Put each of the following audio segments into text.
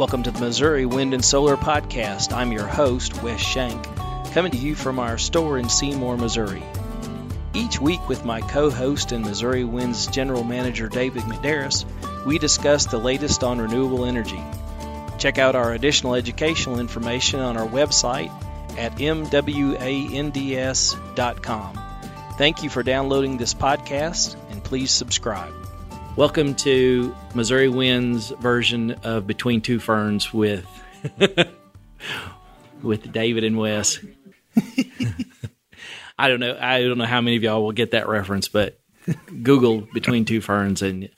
Welcome to the Missouri Wind and Solar Podcast. I'm your host, Wes Shank, coming to you from our store in Seymour, Missouri. Each week, with my co host and Missouri Wind's General Manager David McDarris, we discuss the latest on renewable energy. Check out our additional educational information on our website at mwands.com. Thank you for downloading this podcast and please subscribe. Welcome to Missouri Wind's version of Between Two Ferns with with David and Wes. I don't know. I don't know how many of y'all will get that reference, but Google Between Two Ferns and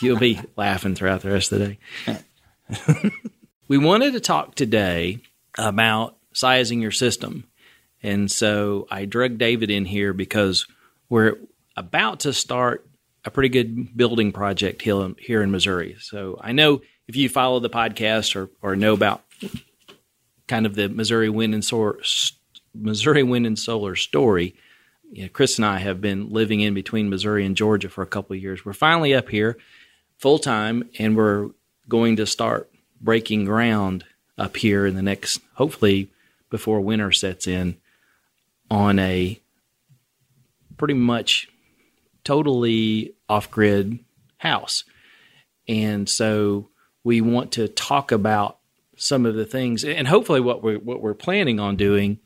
you'll be laughing throughout the rest of the day. we wanted to talk today about sizing your system. And so I drug David in here because we're about to start a pretty good building project here in Missouri. So I know if you follow the podcast or, or know about kind of the Missouri Wind and Solar, Missouri Wind and Solar story, you know, Chris and I have been living in between Missouri and Georgia for a couple of years. We're finally up here full time, and we're going to start breaking ground up here in the next, hopefully, before winter sets in, on a pretty much totally off grid house. And so we want to talk about some of the things and hopefully what we're what we're planning on doing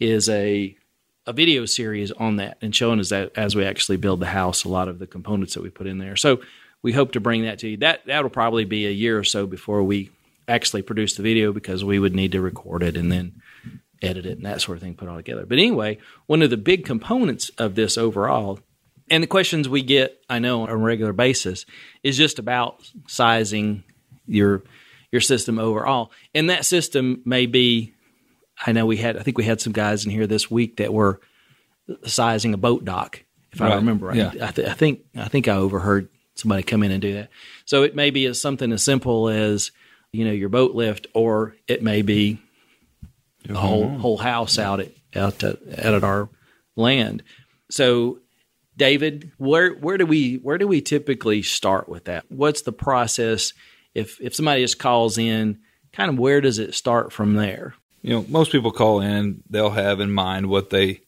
is a a video series on that and showing us that as we actually build the house a lot of the components that we put in there. So we hope to bring that to you. That that'll probably be a year or so before we actually produce the video because we would need to record it and then edit it and that sort of thing, put all together. But anyway, one of the big components of this overall, and the questions we get, I know, on a regular basis, is just about sizing your your system overall. And that system may be, I know we had, I think we had some guys in here this week that were sizing a boat dock, if right. I remember right. Yeah. I, th- I think I think I overheard somebody come in and do that. So it may be as something as simple as you know your boat lift, or it may be a whole whole house out at out at, out at our land. So, David, where where do we where do we typically start with that? What's the process if if somebody just calls in? Kind of where does it start from there? You know, most people call in, they'll have in mind what they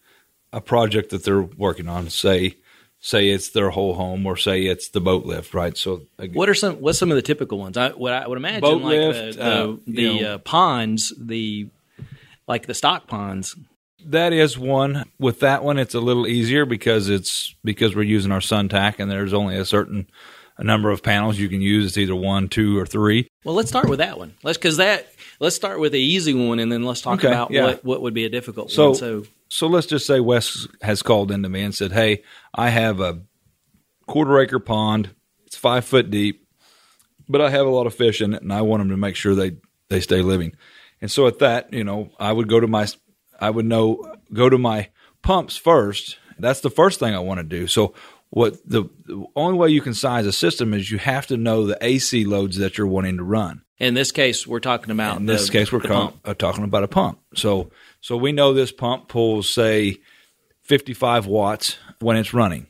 a project that they're working on. Say say it's their whole home or say it's the boat lift, right? So, again, what are some what's some of the typical ones? I what I would imagine boat like lift, the the, uh, the know, uh, ponds, the like the stock ponds. That is one. With that one, it's a little easier because it's because we're using our SunTac and there's only a certain a number of panels you can use. It's either one, two, or three. Well, let's start with that one. Let's because that let's start with the easy one and then let's talk okay, about yeah. what what would be a difficult so, one. So so let's just say Wes has called into me and said, "Hey, I have a quarter acre pond. It's five foot deep, but I have a lot of fish in it, and I want them to make sure they they stay living." And so at that, you know, I would go to my, I would know, go to my pumps first. That's the first thing I want to do. So what the, the only way you can size a system is you have to know the AC loads that you're wanting to run. In this case, we're talking about. In this the, case, we're com- uh, talking about a pump. So, so we know this pump pulls say 55 watts when it's running.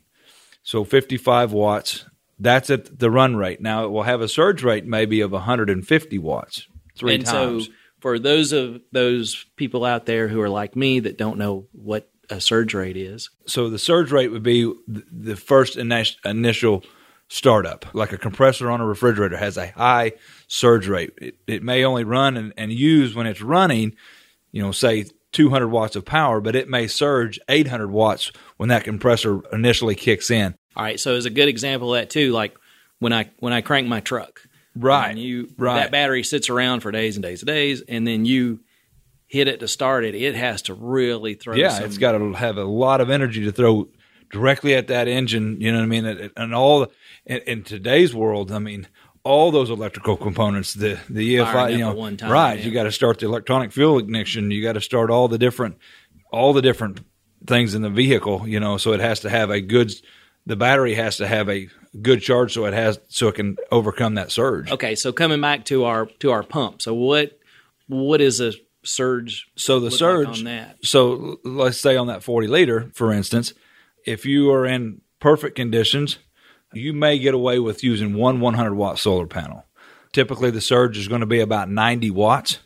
So 55 watts, that's at the run rate. Now it will have a surge rate maybe of 150 watts three and times. So for those of those people out there who are like me that don't know what a surge rate is. So the surge rate would be the first initial startup. Like a compressor on a refrigerator has a high surge rate. It, it may only run and, and use when it's running, you know, say 200 watts of power, but it may surge 800 watts when that compressor initially kicks in. All right. So as a good example of that too, like when I when I crank my truck, Right. And you right. that battery sits around for days and days and days, and then you hit it to start it. It has to really throw. Yeah, some, it's got to have a lot of energy to throw directly at that engine. You know what I mean? And all in, in today's world, I mean, all those electrical components, the the EFI, you know, time, right? Yeah. You got to start the electronic fuel ignition. You got to start all the different, all the different things in the vehicle. You know, so it has to have a good. The battery has to have a good charge so it has so it can overcome that surge. Okay, so coming back to our to our pump. So what what is a surge? So the surge like on that. So let's say on that 40 liter, for instance, if you are in perfect conditions, you may get away with using one 100 watt solar panel. typically the surge is going to be about 90 watts.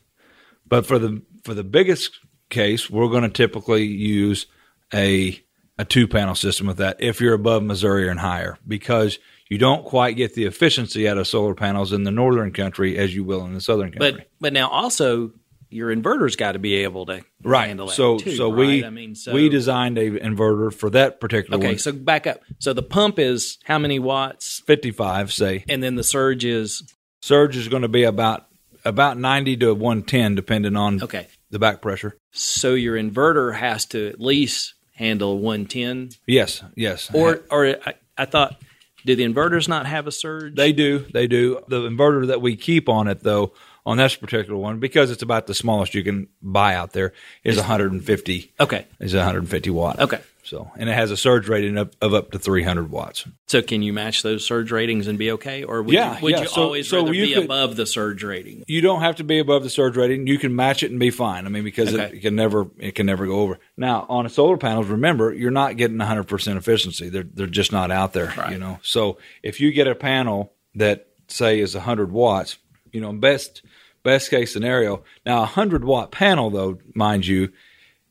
But for the for the biggest case, we're going to typically use a a two panel system with that if you're above Missouri and higher because you don't quite get the efficiency out of solar panels in the northern country as you will in the southern country. But but now also your inverter's got to be able to right. handle that So too, so right? we I mean, so, we designed a inverter for that particular okay. one. So back up. So the pump is how many watts, 55 say. and then the surge is Surge is going to be about about 90 to 110 depending on okay. the back pressure. So your inverter has to at least handle one ten, Yes, yes. or or I, I thought, do the inverters not have a surge? They do. They do. The inverter that we keep on it, though, on this particular one, because it's about the smallest you can buy out there, is 150. okay. Is 150 watt. Okay. So, and it has a surge rating of, of up to 300 watts. So can you match those surge ratings and be okay, or would Yeah, you, would yeah. you So- always so rather you be could- above the surge rating? You don't have to be above the surge rating. You can match it and be fine. I mean, because it, Okay. it can never it can never go over. Now, on solar panels, remember you're not getting 100 percent efficiency. They're they're just not out there. Right. You know. So if you get a panel that say is 100 watts, you know, best best case scenario. Now, a 100 watt panel, though, mind you,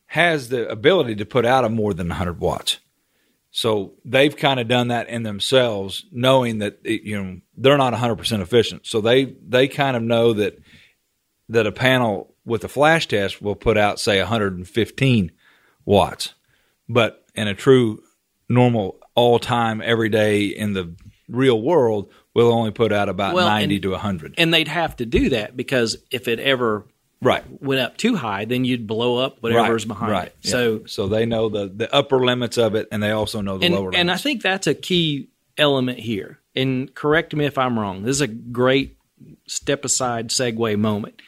has the ability to put out a more than 100 watts. So they've kind of done that in themselves, knowing that it, you know they're not 100 percent efficient. So they they kind of know that that a panel with a flash test will put out say 115 watts, but in a true normal all time every day in the real world will only put out about Well, 90 and- to 100. And they'd have to do that because if it ever right. went up too high, then you'd blow up whatever's right, behind right, it. yeah. So so they know the the upper limits of it and they also know the and, lower and I think that's a key element here. And correct me if I'm wrong. This is a great step aside segue moment.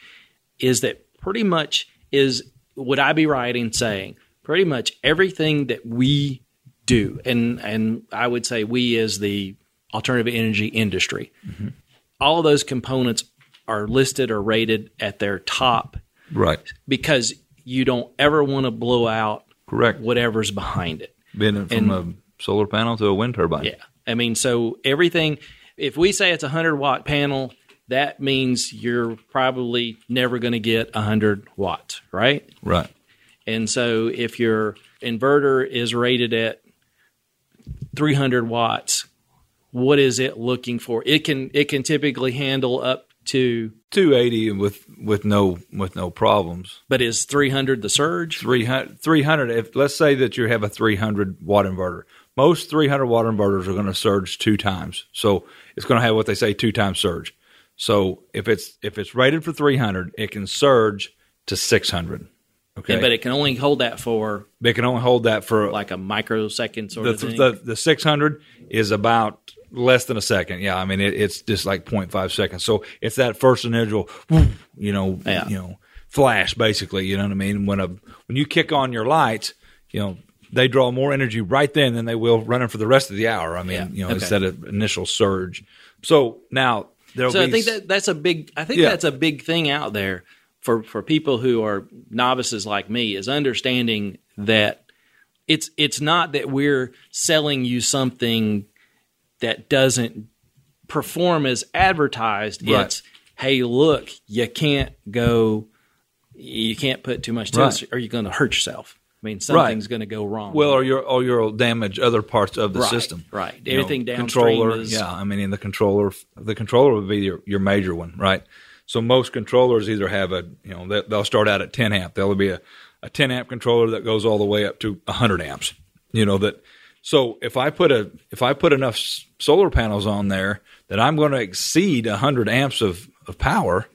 Is that pretty much is would I be right in saying pretty much everything that we do, and and I would say we as the alternative energy industry, Mm-hmm. all of those components are listed or rated at their top right. because you don't ever want to blow out Correct. whatever's behind it. Being from a solar panel to a wind turbine. Yeah. I mean, so everything, if we say it's a 100 watt panel, that means you're probably never going to get 100 watts, right? Right. And so if your inverter is rated at 300 watts, what is it looking for? It can it can typically handle up to 280 with with no with no problems. but is 300 the surge? 300, 300 if let's say that you have a 300 watt inverter. Most 300 watt inverters are going to surge two times. So it's going to have what they say two times surge. So if it's if it's rated for 300, it can surge to 600. Okay. Yeah, but it can only hold that for they can only hold that for like a microsecond sort the, of thing. the the 600 is about less than a second. Yeah, I mean it, it's just like 0.5 seconds. So it's that first initial, you know, Yeah. you know, flash basically. You know what I mean? When a when you kick on your lights, you know they draw more energy right then than they will running for the rest of the hour. I mean, Yeah. you know, Okay. it's that initial surge. So now there'll So be I think that that's a big. I think Yeah. that's a big thing out there for for people who are novices like me is understanding that it's it's not that we're selling you something that doesn't perform as advertised. Right. It's hey, look, you can't go, you can't put too much to Right. or you're going to hurt yourself. I mean, something's going to go wrong. well, or you'll damage other parts of the Right, system. right. You know, downstream controller. is- yeah, I mean, in the controller, the controller would be your, your major one, right? So most controllers either have a, you know, they, they'll start out at 10 amp. There'll be a, a 10 amp controller that goes all the way up to 100 amps. You know that. So if I put a if I put enough solar panels on there that I'm going to exceed 100 amps of of power,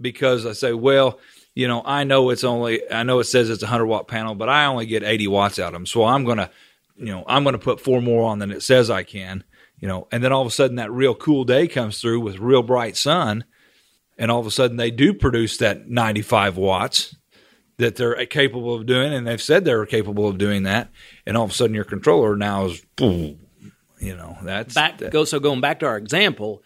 because I say, well, you know, I know it's only, I know it says it's a 100 watt panel, but I only get 80 watts out of them. So I'm going to, you know, I'm going to put four more on than it says I can, you know, and then all of a sudden that real cool day comes through with real bright sun. And all of a sudden they do produce that 95 watts that they're capable of doing. And they've said they're capable of doing that. And all of a sudden your controller now is, boom, you know, that's back that- go so going back to our example,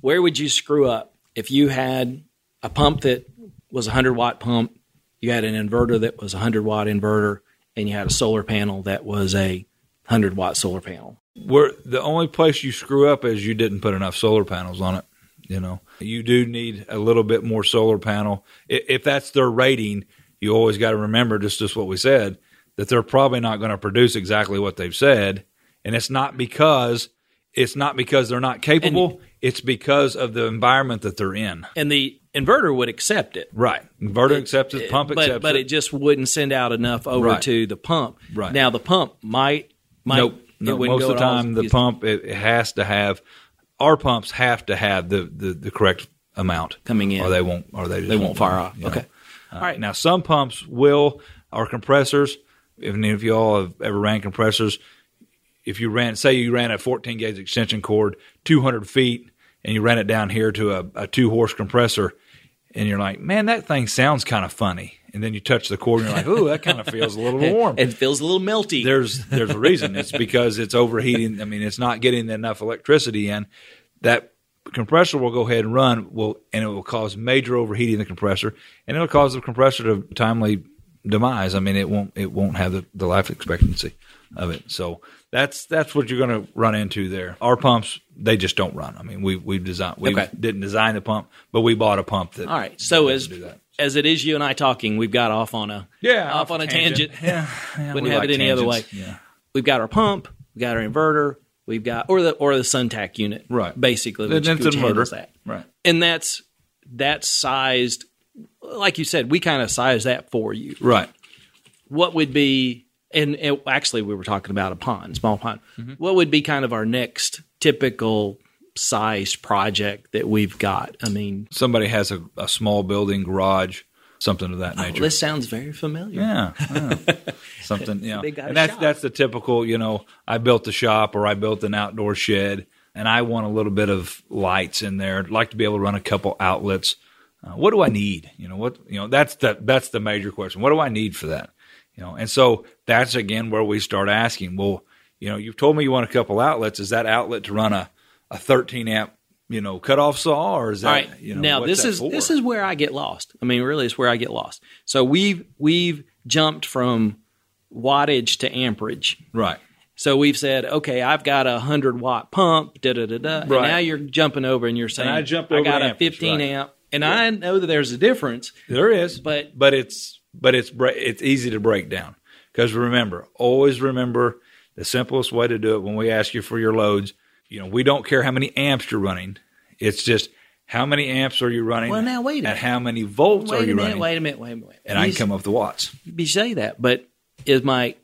where would you screw up if you had a pump that was a hundred watt pump, you had an inverter that was a hundred watt inverter, and you had a solar panel that was a hundred watt solar panel? where the only place you screw up is you didn't put enough solar panels on it. You know, you do need a little bit more solar panel. If that's their rating, you always got to remember just just what we said that they're probably not going to produce exactly what they've said, and it's not because it's not because they're not capable. it's because of the environment that they're in. And the inverter would accept it. Right, inverter accepts it, pump but, accepts but it. it just wouldn't send out enough over Right. to the pump. Right. Now the pump might might Nope. No, most of the time the pump it, it has to have our pumps have to have the, the, the correct amount Coming in. or they won't or they just they won't fire off. Okay. All right. Now some pumps will our compressors. If any of y'all have ever ran compressors, if you ran say you ran a 14 gauge extension cord 200 feet and you ran it down here to a, a two horse compressor, and you're like, man, that thing sounds kind of funny. And then you touch the cord and you're like, ooh, that kind of feels a little warm It feels a little melty. there's there's a reason. It's because it's overheating. I mean, it's not getting enough electricity in. That compressor will go ahead and run will and it will cause major overheating in the compressor and it'll cause the compressor to timely demise. I mean, it won't it won't have the, the life expectancy of it. So that's that's what you're going to run into there. Our pumps they just don't run. I mean, we we designed we Okay. didn't design the pump, but we bought a pump that All right. So as as it is you and I talking, we've got off on a yeah off on a tangent. Yeah, yeah, Wouldn't have like it any other way. Yeah. We've got our pump, we've got our inverter, we've got or the or the SunTac unit. Right. Basically, which, Then it's which handles that. Right. And that's that's sized like you said, we kind of size that for you. Right. what would be and, and actually we were talking about a pond small pond Mm-hmm. what would be kind of our next typical sized project that we've got i mean somebody has a, a small building, garage, something of that nature. this sounds very familiar yeah, yeah. something. Yeah, They got a and that's shop. that's the typical. You know, I built a shop or I built an outdoor shed, and I want a little bit of lights in there. I'd like to be able to run a couple outlets. Uh, what do I need? You know, what you know that's the that's the major question. What do I need for that? You know, and so that's again where we start asking. Well, you know, you've told me you want a couple outlets. Is that outlet to run a a 13 amp you know cutoff saw, or is that all right. you know now this is for? this is where i get lost. I mean really it's where i get lost. So we've we've jumped from wattage to amperage. Right. so we've said okay i've got a 100 watt pump da da da da. And now you're jumping over and you're saying I jumped i got a amperage, 15 right. amp. And i know that there's a difference There is, But- but it's but it's it's easy to break down. Because remember, always remember the simplest way to do it when we ask you for your loads. You know, we don't care how many amps you're running. It's just how many amps are you running? Well, now, wait a minute. how many volts wait are you minute, running? wait a minute, wait a minute. Wait a minute. and I can come up with the watts. you say that, but is my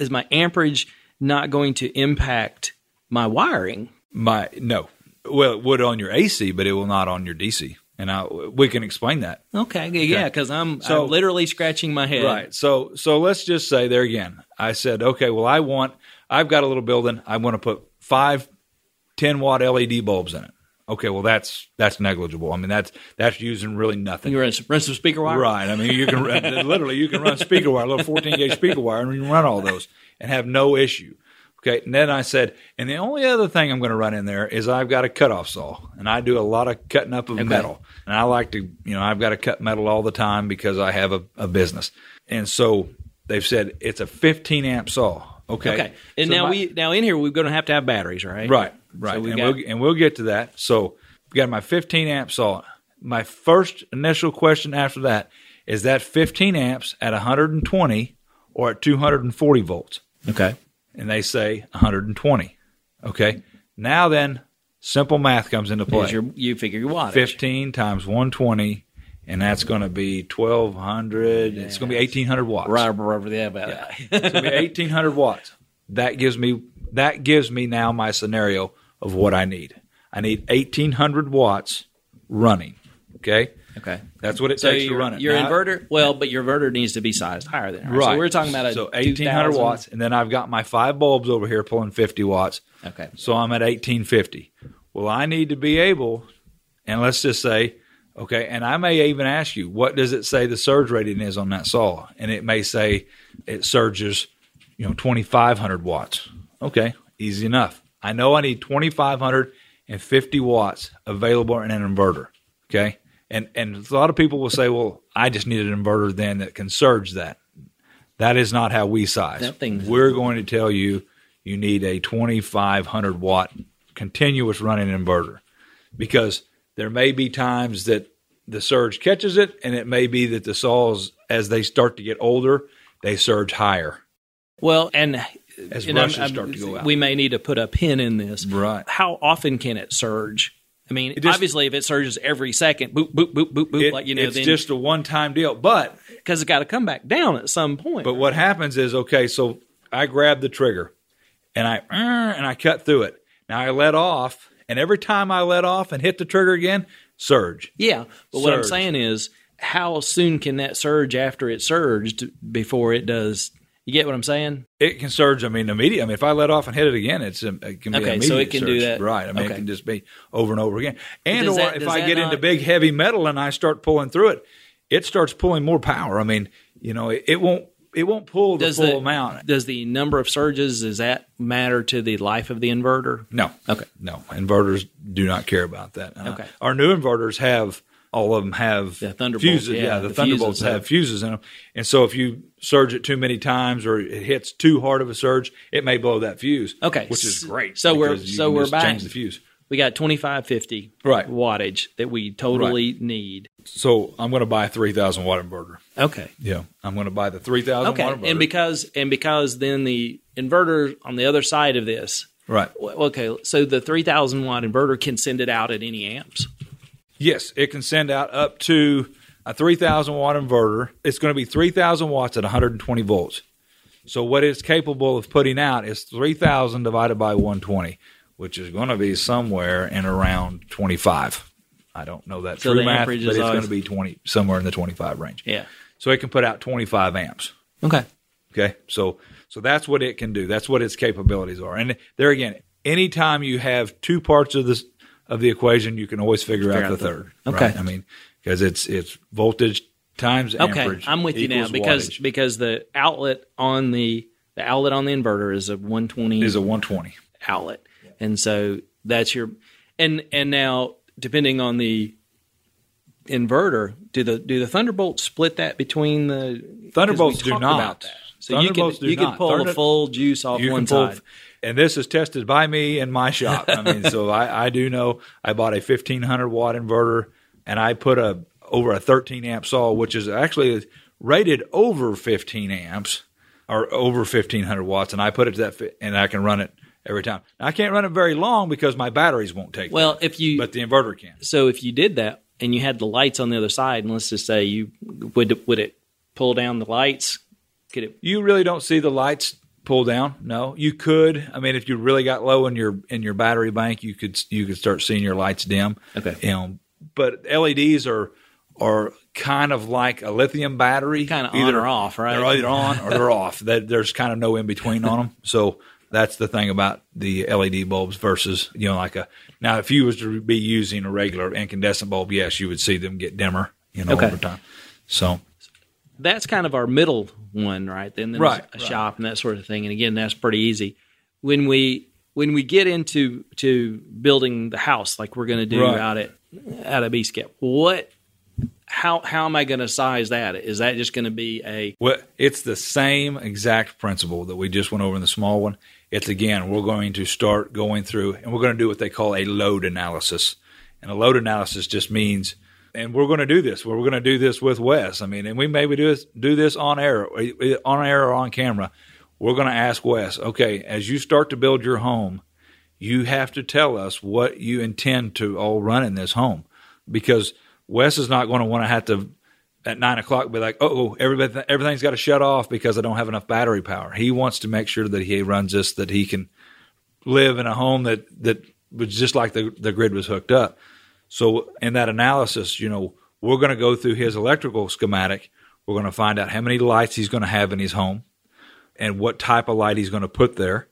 is my amperage not going to impact my wiring? My no, well, it would on your AC, but it will not on your DC. And I we can explain that. Okay, yeah, because I'm, So- I'm literally scratching my head. Right. So so let's just say there again. I said, okay, well I want I've got a little building. I want to put five 10 watt LED bulbs in it. Okay, well that's that's negligible. I mean that's that's using really nothing. You run some, run some speaker wire. Right. I mean you can literally you can run speaker wire, a little 14 gauge speaker wire, and you can run all those and have no issue. Okay. And then I said, and the only other thing I'm going to run in there is I've got a cutoff saw, and I do a lot of cutting up of metal, and I like to, you know, I've got to cut metal all the time because I have a, a business, and so they've said it's a 15 amp saw. Okay. Okay, and So now my- we now in here we're going to have to have batteries, right? Right, right, So and, got- we'll, and we'll get to that. So we got my 15 amp saw. My first initial question after that is that 15 amps at 120 or at 240 volts, Okay. and they say 120. Okay, now then, simple math comes into play. You're, you figure your wattage. 15 times 120, and that's going to be 1200. It's going to be 1800 watts. Right over there about that. It's gonna be 1800 watts. That gives me that gives me now my scenario of what I need. I need 1800 watts running. Okay, okay. that's what it So takes to run it. your Now- inverter, well, but your inverter needs to be sized higher than right? So we're talking about a so 1800 2000 watts, and then I've got my five bulbs over here pulling 50 watts. Okay. So I'm at 1850. Well, I need to be able, and let's just say, okay, and I may even ask you, what does it say the surge rating is on that saw? And it may say it surges, you know, 2500 watts. Okay, easy enough. I know I need 2550 watts available in an inverter. Okay. And, and a lot of people will say, well, I just need an inverter then that can surge that. That is not how we size. We're going to tell you you need a 2500 watt continuous running inverter. because there may be times that the surge catches it, and it may be that the saws, as they start to get older, they surge higher. Well, and As and I'm- I'm- start to go out. we may need to put a pin in this. Right. How often can it surge? I mean, just- obviously, if it surges every second, boop, boop, boop, boop, boop, It- like you know, it's then just a one-time deal, but because it's got to come back down at some point. But what happens is, okay, so I grab the trigger and I and I cut through it. Now I let off, and every time I let off and hit the trigger again, surge. yeah, but what I'm saying is, how soon can that surge after it surged before it does? You get what I'm saying? It can surge. I mean, immediate. I mean, if I let off and hit it again, it's um, it can be Okay, so it can do that. right? I mean, Okay. it can just be over and over again. And or that- if I get into big heavy metal and I start pulling through it, it starts pulling more power. I mean, you know, it, it won't it won't pull the Does full the amount. does the number of surges does that matter to the life of the inverter? No. Okay. No. Inverters do not care about that. Uh, Okay. Our new inverters have all of them have The Thunderbolts, fuses. yeah, Yeah, the, the Thunderbolts fuses have, have- fuses in them. And so if you surge it too many times or it hits too hard of a surge, it may blow that fuse. Okay. Which is great. So we're- so we're back- change the fuse. We got 2550 Right. wattage that we totally need. So I'm going to buy a 3000 watt inverter. Okay. Yeah. I'm going to buy the 3000 Okay. watt inverter. And because and because then the inverter on the other side of this. right. Okay, so the 3000 watt inverter can send it out at any amps. Yes, it can send out up to a 3000 watt inverter. It's going to be 3000 watts at 120 volts. So what it's capable of putting out is 3000 divided by 120, which is going to be somewhere in around 25. I don't know that So true math, but it's going to be 20 somewhere in the 25 range. Yeah. So it can put out 25 amps. Okay. Okay, so so that's what it can do. That's what its capabilities are. And there again, anytime you have two parts of this of the equation, you can always figure, out, out the the- third. Okay. right? I mean, because it's it's voltage times Okay. amperage. I'm with you now because wattage because the outlet on the the outlet on the inverter is a 120 is a 120. outlet. And so that's your and and now depending on the inverter, do the do the Thunderbolts split that between the Thunderbolts do not. About that. So Thunderbolts you can you can not. pull Thunder- the full juice off one pull, side. and this is tested by me in my shop. I mean, so I, I do know I bought a 1500 watt inverter, and I put a over a 13 amp saw, which is actually rated over 15 amps or over 1500 watts, and I put it to that, and I can run it every time. Now, I can't run it very long because my batteries won't take. Well, that, if you but the inverter can. so if you did that and you had the lights on the other side, and let's just say you would would it pull down the lights? Could it? You really don't see the lights pull down. No, you could. I mean, if you really got low in your in your battery bank, you could you could start seeing your lights dim. Okay. You know, but LEDs are are kind of like a lithium battery, Kind of either on or off, right? They're either on or they're off. That there's kind of no in between on them. So that's the thing about the LED bulbs versus you know like a now if you was to be using a regular incandescent bulb, yes, you would see them get dimmer. You know Okay. over time. So that's kind of our middle one, right? Then there's Right, a right. shop and that sort of thing. And again, that's pretty easy. When we when we get into to building the house, like we're going to do Right. out at out at BSCAP, what how how am I going to size that? Is that just going to be a Well, it's the same exact principle that we just went over in the small one. It's again, we're going to start going through and we're going to do what they call a load analysis. And a load analysis just means, and we're going to do this. We're going to do this with Wes. I mean, and we maybe do this, do this on air, on air or on camera. We're going to ask Wes, okay, as you start to build your home, you have to tell us what you intend to all run in this home because Wes is not going to want to have to at nine o'clock be like, oh, everybody, everything's got to shut off because I don't have enough battery power. He wants to make sure that he runs this, that he can live in a home that, that was just like the, the grid was hooked up. So in that analysis, you know, we're going to go through his electrical schematic. We're going to find out how many lights he's going to have in his home and what type of light he's going to put there.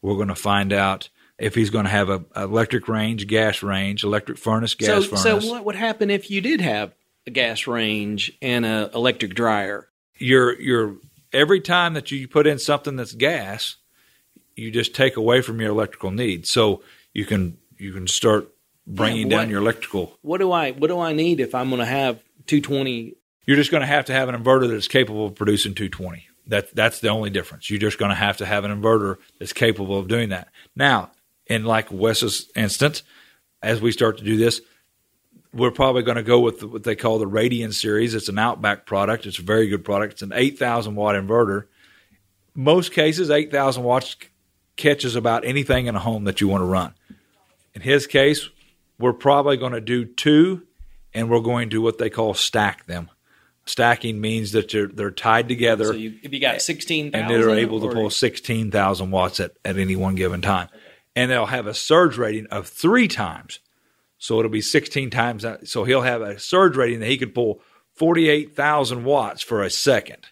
We're going to find out if he's going to have a, electric range, gas range, electric furnace, gas so furnace. so what would happen if you did have a gas range and a electric dryer? you're you're every time that you put in something that's gas, you just take away from your electrical needs. So you can you can start bringing Yeah, down your electrical. What do I what do I need if I'm going to have 220 You're just going to have to have an inverter that's capable of producing 220. That that's the only difference. You're just going to have to have an inverter that's capable of doing that. Now, in like Wes's instance, as we start to do this, we're probably going to go with what they call the Radian series. It's an Outback product. It's a very good product. It's an 8,000 watt inverter. Most cases, 8,000 watts catches about anything in a home that you want to run. In his case, we're probably going to do two, and we're going to what they call stack them. Stacking means that they're, they're tied together. So you, if you got sixteen and they're able to pull 16,000 watts at, at any one given time. And they'll have a surge rating of three times. So it'll be 16 times. that- So he'll have a surge rating that he could pull 48,000 watts for a second.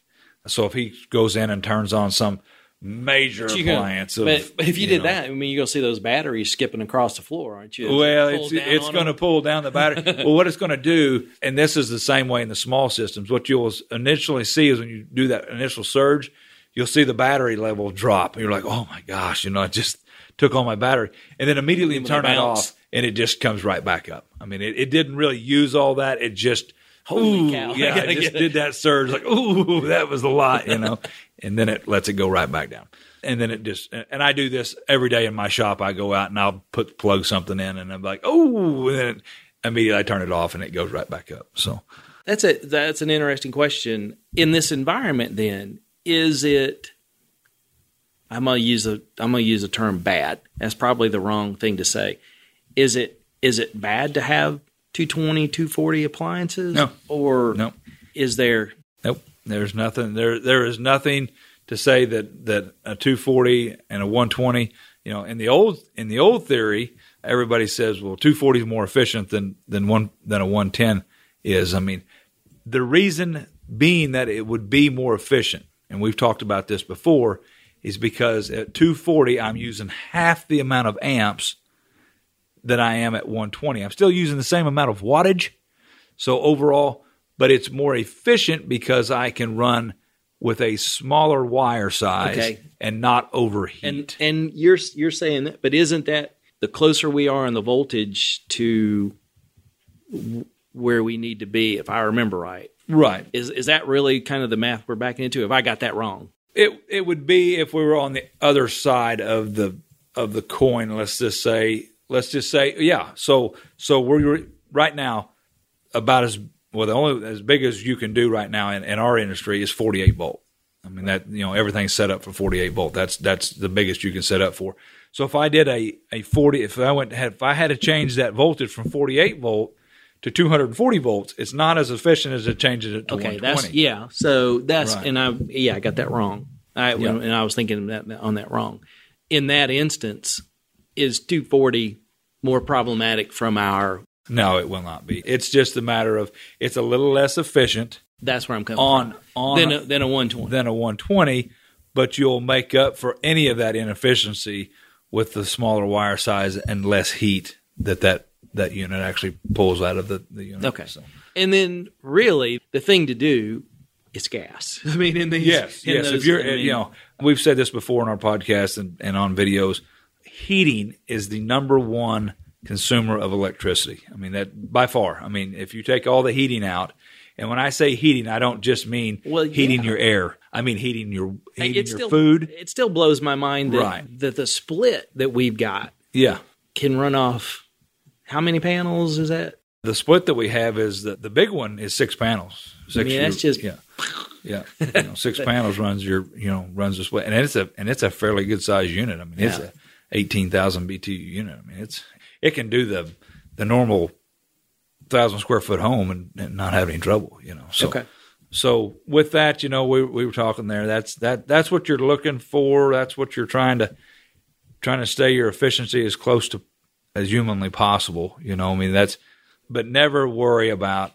So if he goes in and turns on some major You can- appliance, of, but, but if you, did know, that, I mean, you're gonna see those batteries skipping across the floor, aren't you? well, it's it's going to pull down the battery. well, what it's going to do, and this is the same way in the small systems. What you'll initially see is when you do that initial surge, you'll see the battery level drop, and you're like, "Oh my gosh!" You know, I just took all my battery, and then immediately you turn it off, and it just comes right back up. I mean, it, it didn't really use all that. It just Holy ooh, cow. Yeah, it just did that surge like, ooh, that was a lot, you know, and then it lets it go right back down. And then it just, and I do this every day in my shop. I go out and I'll put plug something in, and I'm like, oh, and then immediately I turn it off, and it goes right back up. So That's a that's an interesting question. In this environment, then is it? I'm gonna use a I'm gonna use a term bad. That's probably the wrong thing to say. Is it is it bad to have 220, 240 appliances? No. Or no, is there? nope. There's nothing there. There is nothing to say that that a 240 and a 120. You know, in the old in the old theory, everybody says, well, 240 is more efficient than than one than a 110 is. I mean, the reason being that it would be more efficient, and we've talked about this before, is because at 240 I'm using half the amount of amps that I am at 120. I'm still using the same amount of wattage, so overall, but it's more efficient because I can run with a smaller wire size Okay. and not overheat. And and you're you're saying that, but isn't that the closer we are in the voltage to where we need to be? If I remember right, right. is is that really kind of the math we're backing into? If I got that wrong, It it would be if we were on the other side of the of the coin. Let's just say let's just say yeah. So so we're right now about as well the only as big as you can do right now in, in our industry is 48 volt. I mean that you know everything's set up for 48 volt. That's that's the biggest you can set up for. So if I did a a 40 if I went had if I had to change that voltage from 48 volt to 240 volts, it's not as efficient as it changes it to okay, 120. that's yeah. So that's Right. and I yeah I got that wrong. I Yeah. and I was thinking that on that wrong. In that instance, is 240 more problematic from our? No, it will not be. It's just a matter of it's a little less efficient That's where I'm coming on from. on Than a, than a 120. than a 120, but you'll make up for any of that inefficiency with the smaller wire size and less heat that that, that unit actually pulls out of the, the unit. Okay. So, And then really the thing to do is gas. I mean, in these yes, in yes. those- if you're, I mean, you know, we've said this before in our podcast and, and on videos. Heating is the number one consumer of electricity. I mean that by far. I mean, if you take all the heating out, and when I say heating, I don't just mean Well, heating yeah. your air. I mean heating your heating it your still, food. It still blows my mind that, Right. that the split that we've got Yeah. can run off. How many panels is that? The split that we have is that the big one is six panels. Six mean, that's just- yeah, yeah. You know, six panels runs your you know runs the split, and it's a and it's a fairly good sized unit. I mean, it's Yeah. a eighteen thousand BTU unit. I mean, it's it can do the the normal thousand square foot home and, and not have any trouble. You know, so Okay. so with that, you know, we we were talking there. That's that that's what you're looking for. That's what you're trying to trying to stay your efficiency as close to as humanly possible. You know, I mean that's but never worry about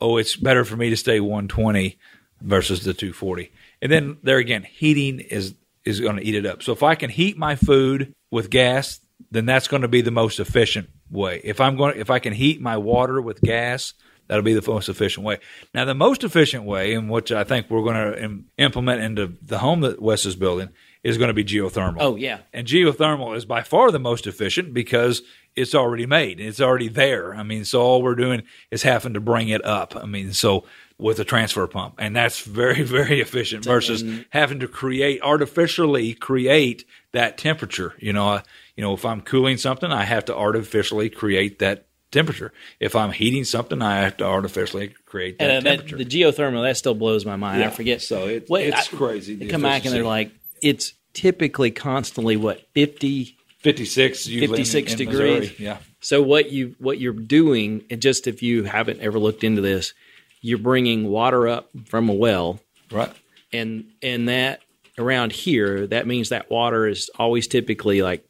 oh, it's better for me to stay 120 versus the 240. And then there again, heating is is going to eat it up. So if I can heat my food with gas, then that's going to be the most efficient way. If I'm going to, if I can heat my water with gas, that'll be the most efficient way. Now the most efficient way in which I think we're going to Im- implement into the home that Wes is building is going to be geothermal. Oh, yeah. And geothermal is by far the most efficient because it's already made. It's already there. I mean, so all we're doing is having to bring it up. I mean, so with a transfer pump. And that's very, very efficient versus having to create artificially create that temperature. You know, uh, You know, if I'm cooling something, I have to artificially create that temperature. If I'm heating something, I have to artificially create that And uh, that, temperature. the geothermal that still blows my mind. I forget. So it- Wait, it's I- crazy, They the come back and they're like, it's typically constantly what fifty 56, usually in- 56 in degrees. Missouri. Yeah. So what you what you're doing, and just if you haven't ever looked into this, you're bringing water up from a well, Right. and and that around here, that means that water is always typically like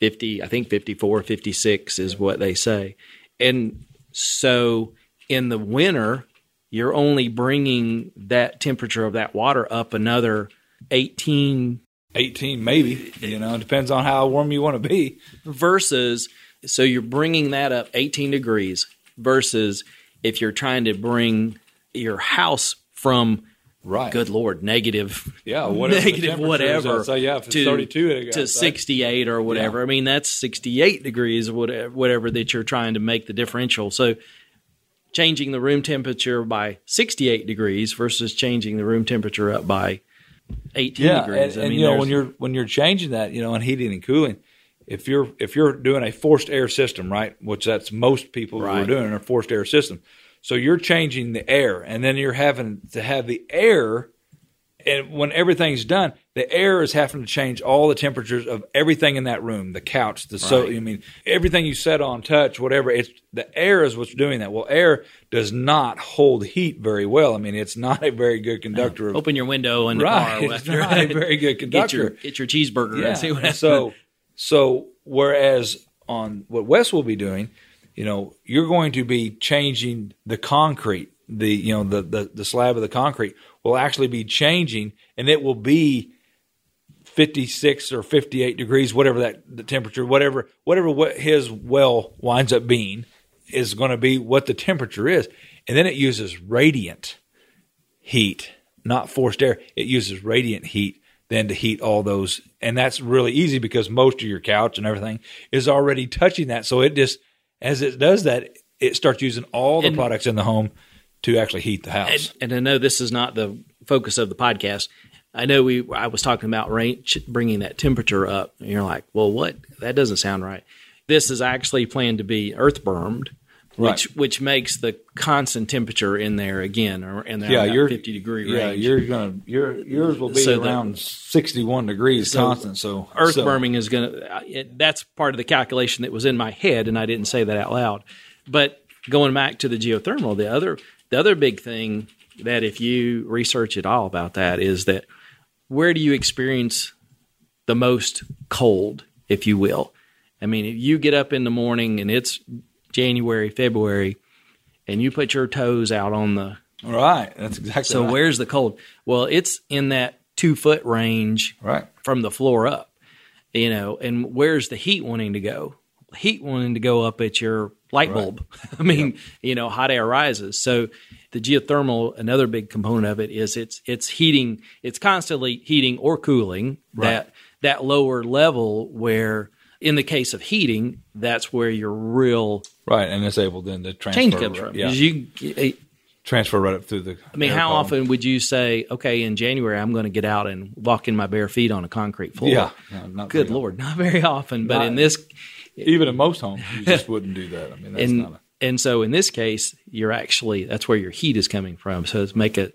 50, I think 54, 56 is what they say. And so in the winter, you're only bringing that temperature of that water up another 18 18 maybe you know it depends on how warm you want to be versus so you're bringing that up 18 degrees versus if you're trying to bring your house from right. good lord negative yeah whatever negative whatever outside. yeah to, 32 to 68 or whatever. I mean that's 68 degrees whatever, whatever that you're trying to make the differential. So changing the room temperature by 68 degrees versus changing the room temperature up by 18 yeah degrees. and, i mean you know when you're when you're changing that you know in heating and cooling if you're if you're doing a forced air system right which that's most people who are doing a forced air system so you're changing the air and then you're having to have the air and when everything's done, the air is having to change all the temperatures of everything in that room, the couch, the so Right. I mean everything you set on touch, whatever. It's the air is what's doing that. Well, air does not hold heat very well. I mean, it's not a very good conductor of open your window in the right. car It's not a very good get your conductor. get your cheeseburger and see what happens. so so whereas on what Wes will be doing, you know, you're going to be changing the concrete, the you know the the, the slab of the concrete will actually be changing, and it will be 56 or 58 degrees, whatever that the temperature, whatever whatever what his well winds up being, is going to be what the temperature is, and then it uses radiant heat, not forced air. It uses radiant heat then to heat all those, and that's really easy because most of your couch and everything is already touching that. So it just as it does that, it starts using all the And- products in the home to actually heat the house. and, and I know this is not the focus of the podcast. I know we I was talking about range, bringing that temperature up, and you're like, well, what? That doesn't sound right. This is actually planned to be earth bermed, Right. which makes the constant temperature in there again, or in there yeah, you're 50 degree Yeah, range. you're gonna your yours will be So around sixty one degrees So constant. So earth so, berming is going to that's part of the calculation that was in my head and i didn't say that out loud but going back to the geothermal the other the other big thing that if you research at all about that is that where do you experience the most cold if you will i mean if you get up in the morning and it's january february and you put your toes out on the Right, that's exactly so right. where's the cold well it's in that two foot range right. from the floor up. You know, and where's the heat wanting to go? Heat wanting to go up at your light bulb. I mean, you know, hot air rises. So the geothermal, another big component of it is it's it's heating, it's constantly heating or cooling that that lower level where in the case of heating, that's where your real Right, and it's able then to transfer. change comes right- from. Yeah, 'Cause You, transfer right up through the. I mean, how column. often would you say, okay, in January, I'm going to get out and walk in my bare feet on a concrete floor? Yeah, no, not Good very Lord, not very often. But Not- in this, Even in most homes, you just wouldn't do that. I mean, that's and not. A, and so in this case, you're actually that's where your heat is coming from. So it's make a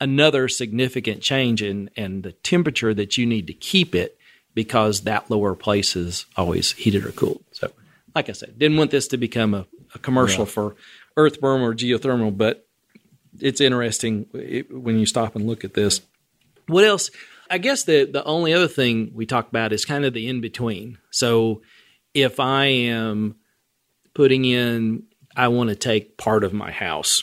another significant change in and the temperature that you need to keep it because that lower place is always heated or cooled. So, like I said, didn't want this to become a, a commercial Yeah. for earth berm or geothermal, but it's interesting it, when you stop and look at this. What else? I guess the the only other thing we talk about is kind of the in between. So if I am putting in, I want to take part of my house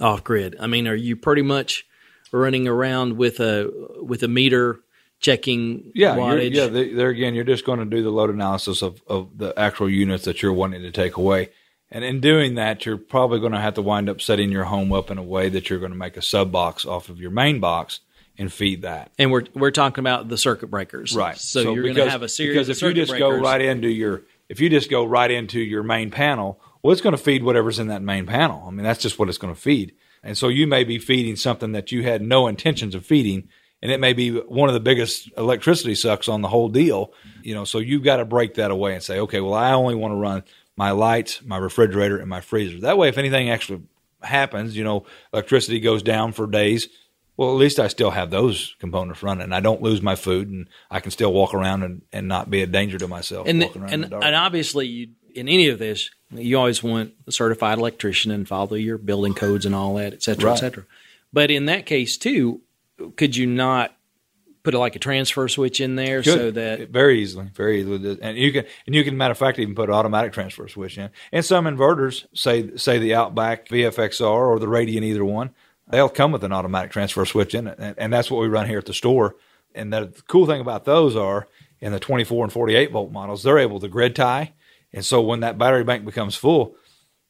off grid. I mean, are you pretty much running around with a with a meter checking yeah, wattage? yeah. There again, you're just going to do the load analysis of of the actual units that you're wanting to take away, and in doing that, you're probably going to have to wind up setting your home up in a way that you're going to make a sub box off of your main box and feed that. and we're we're talking about the circuit breakers, Right. So, you're going to have a series because of if you just go right into your if you just go right into your main panel, well, it's going to feed whatever's in that main panel. I mean, that's just what it's going to feed. And so you may be feeding something that you had no intentions of feeding, and it may be one of the biggest electricity sucks on the whole deal. You know, so you've got to break that away and say, okay, well, I only want to run my lights, my refrigerator, and my freezer. That way, if anything actually happens, you know, electricity goes down for days. Well, at least I still have those components running. And I don't lose my food, and I can still walk around and, and not be a danger to myself. And walking around in and, and obviously, you, in any of this, you always want a certified electrician and follow your building codes and all that, et cetera, Right. et cetera. But in that case too, could you not put like a transfer switch in there so that very easily, very easily, and you can and you can matter of fact even put an automatic transfer switch in. And some inverters, say say the Outback VFXR or the Radian, either one, they'll come with an automatic transfer switch in it, and, and that's what we run here at the store. And the cool thing about those are in the 24 and 48 volt models, they're able to grid tie, and so when that battery bank becomes full,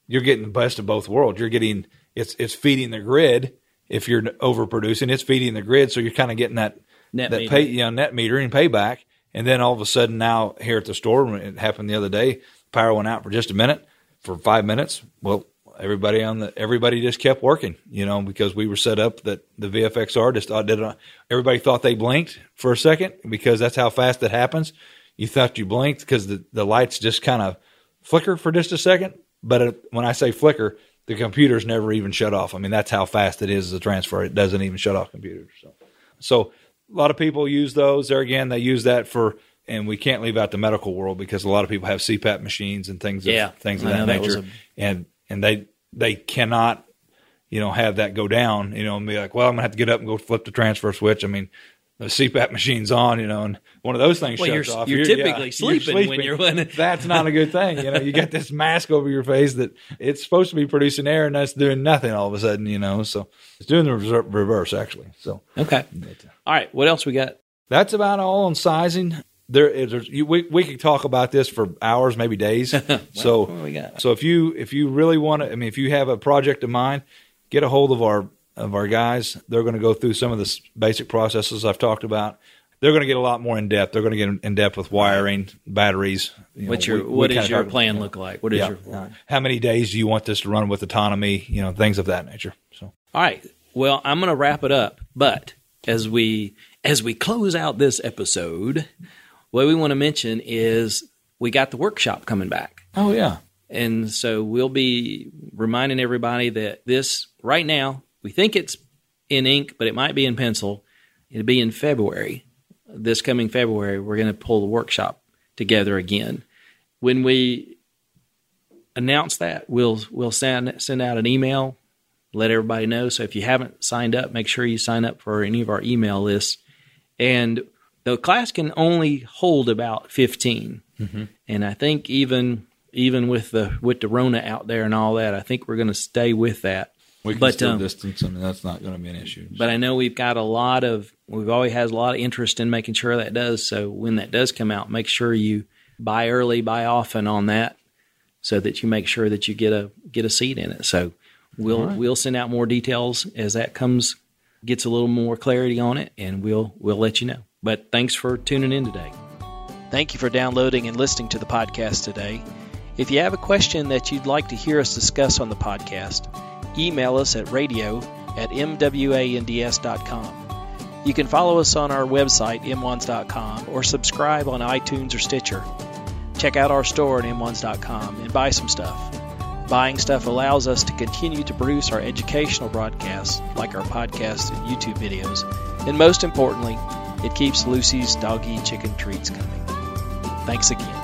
you're getting the best of both worlds. You're getting it's it's feeding the grid. If you're overproducing, it's feeding the grid, so you're kind of getting that Net that metering. pay you know, net metering payback. And then all of a sudden now here at the store, it happened the other day, power went out for just a minute, for five minutes. Well, everybody on the everybody just kept working, you know, because we were set up that the VFXR just thought did it. Everybody thought they blinked for a second because that's how fast it happens. You thought you blinked because the the lights just kind of flicker for just a second. But it, when I say flicker, the computers never even shut off. I mean, that's how fast it is as a transfer. It doesn't even shut off computers. So, so a lot of people use those. There again, they use that for, and we can't leave out the medical world because a lot of people have CPAP machines and things, of, Yeah, things of I that know that nature, a- and and they they cannot, you know, have that go down, you know, and be like, well, I'm gonna have to get up and go flip the transfer switch. I mean. The CPAP machine's on, you know, and one of those things Well, shuts you're- off. you're typically sleeping when you're running. That's not a good thing. You know, you got this mask over your face that it's supposed to be producing air and that's doing nothing all of a sudden, you know. So it's doing the reverse actually. So okay? Uh, all right, what else we got? that's about all on sizing. There is you, we we could talk about this for hours, maybe days. so we got? so if you if you really want to, I mean, if you have a project in mind, get a hold of our of our guys. They're going to go through some of the basic processes I've talked about. They're going to get a lot more in depth. They're going to get in depth with wiring, batteries. You know, What's your we- we what kinda does your talk- plan look like? What is yeah. your plan? How many days do you want this to run with autonomy? You know, things of that nature. So All right. Well, I'm going to wrap it up, but as we as we close out this episode, what we want to mention is we got the workshop coming back. oh yeah, And so we'll be reminding everybody that this right now, we think it's in ink, but it might be in pencil. It'll be in February. This coming February, we're going to pull the workshop together again. When we announce that, we'll we'll send send out an email, let everybody know. So if you haven't signed up, make sure you sign up for any of our email lists. And the class can only hold about 15 mm-hmm. and I think even even with the with the Rona out there and all that, I think we're going to stay with that. We can But, still um, distance, and that's not going to be an issue. But I know we've got a lot of we've always had a lot of interest in making sure that does. So when that does come out, make sure you buy early, buy often on that, so that you make sure that you get a get a seat in it. So we'll we'll send out more details as that comes gets a little more clarity on it, and we'll we'll let you know. But thanks for tuning in today. Thank you for downloading and listening to the podcast today. If you have a question that you'd like to hear us discuss on the podcast, email us at radio at mwands.com. You can follow us on our website, mwands.com, or subscribe on iTunes or Stitcher. Check out our store at mwands.com and buy some stuff. Buying stuff allows us to continue to produce our educational broadcasts, like our podcasts and YouTube videos, and most importantly, it keeps Lucy's doggy chicken treats coming. Thanks again.